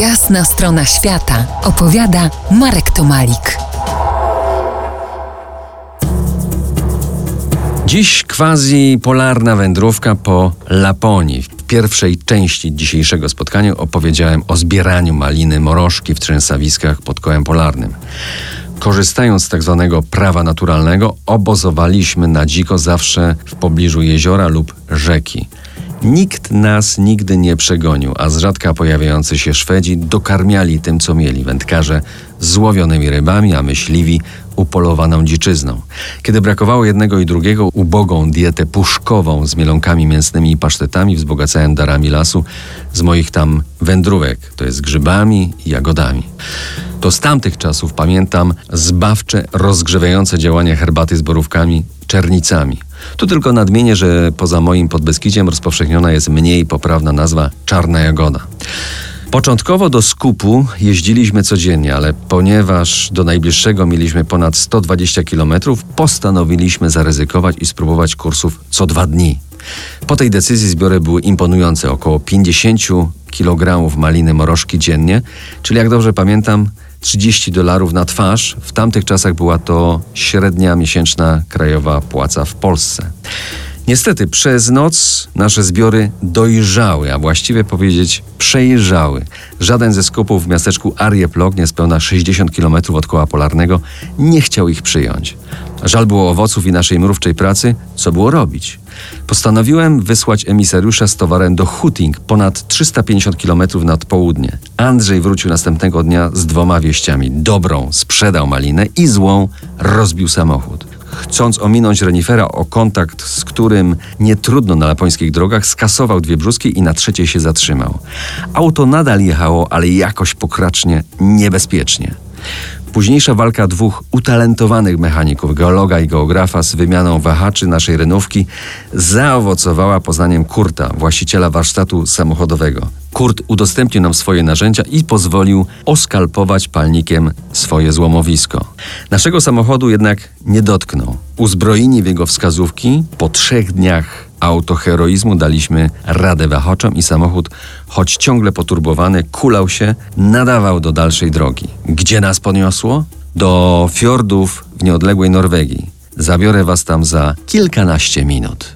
Jasna strona świata opowiada Marek Tomalik. Dziś quasi polarna wędrówka po Laponii. W pierwszej części dzisiejszego spotkania opowiedziałem o zbieraniu maliny morożki w trzęsawiskach pod kołem polarnym. Korzystając z tak zwanego prawa naturalnego, obozowaliśmy na dziko zawsze w pobliżu jeziora lub rzeki. Nikt nas nigdy nie przegonił, a z rzadka pojawiający się Szwedzi dokarmiali tym, co mieli wędkarze złowionymi rybami, a myśliwi upolowaną dziczyzną. Kiedy brakowało jednego i drugiego, ubogą dietę puszkową z mielonkami mięsnymi i pasztetami wzbogacałem darami lasu z moich tam wędrówek, to jest grzybami i jagodami. To z tamtych czasów pamiętam zbawcze, rozgrzewające działanie herbaty z borówkami, czernicami. Tu tylko nadmienię, że poza moim Podbeskidziem rozpowszechniona jest mniej poprawna nazwa czarna jagoda. Początkowo do skupu jeździliśmy codziennie, ale ponieważ do najbliższego mieliśmy ponad 120 km, postanowiliśmy zaryzykować i spróbować kursów co dwa dni. Po tej decyzji zbiory były imponujące, około 50 kg maliny morożki dziennie, czyli jak dobrze pamiętam, 30 dolarów na twarz. W tamtych czasach była to średnia miesięczna krajowa płaca w Polsce. Niestety przez noc nasze zbiory dojrzały, a właściwie powiedzieć przejrzały. Żaden ze skupów w miasteczku Arjeplog, niespełna 60 km od koła polarnego, nie chciał ich przyjąć. Żal było owoców i naszej mrówczej pracy, co było robić? Postanowiłem wysłać emisariusza z towarem do Huting, ponad 350 km nad południe. Andrzej wrócił następnego dnia z dwoma wieściami. Dobrą sprzedał malinę i złą rozbił samochód chcąc ominąć renifera, o kontakt z którym nie trudno na lapońskich drogach, skasował dwie brzuski i na trzeciej się zatrzymał. Auto nadal jechało, ale jakoś pokracznie niebezpiecznie. Późniejsza walka dwóch utalentowanych mechaników, geologa i geografa z wymianą wahaczy naszej renówki zaowocowała poznaniem Kurta, właściciela warsztatu samochodowego. Kurt udostępnił nam swoje narzędzia i pozwolił oskalpować palnikiem swoje złomowisko. Naszego samochodu jednak nie dotknął. Uzbrojeni w jego wskazówki, po trzech dniach autoheroizmu daliśmy radę wahaczom i samochód, choć ciągle poturbowany, kulał się, nadawał do dalszej drogi. Gdzie nas podniosło? Do fiordów w nieodległej Norwegii. Zabiorę was tam za kilkanaście minut.